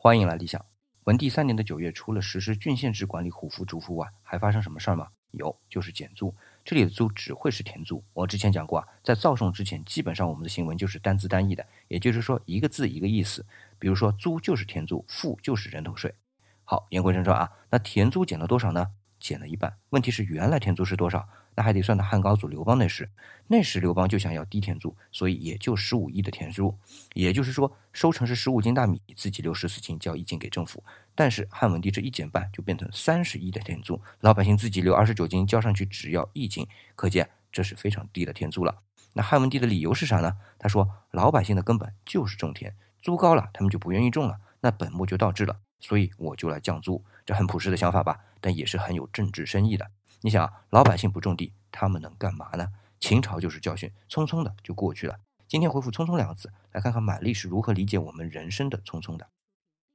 欢迎来理想。文帝三年的九月，除了实施郡县制管理虎符主符外，还发生什么事儿吗？有，就是减租。这里的租只会是田租。我之前讲过啊，在造宋之前，基本上我们的行文就是单字单义的，也就是说一个字一个意思。比如说租就是田租，赋就是人头税。好，言归正传啊，那田租减了多少呢？减了一半。问题是原来田租是多少？那还得算到汉高祖刘邦那时。那时刘邦就想要低田租，所以也就十五亿的田租。也就是说，收成是十五斤大米，自己留十四斤交一斤给政府。但是汉文帝这一减半，就变成三十亿的田租，老百姓自己留二十九斤，交上去只要一斤，可见这是非常低的田租了。那汉文帝的理由是啥呢？他说老百姓的根本就是种田，租高了，他们就不愿意种了，那本末就倒置了。所以我就来降租，这很朴实的想法吧，但也是很有政治深意的。你想，老百姓不种地，他们能干嘛呢？秦朝就是教训，匆匆的就过去了。今天回复“匆匆”两个字，来看看满历是如何理解我们人生的匆匆的。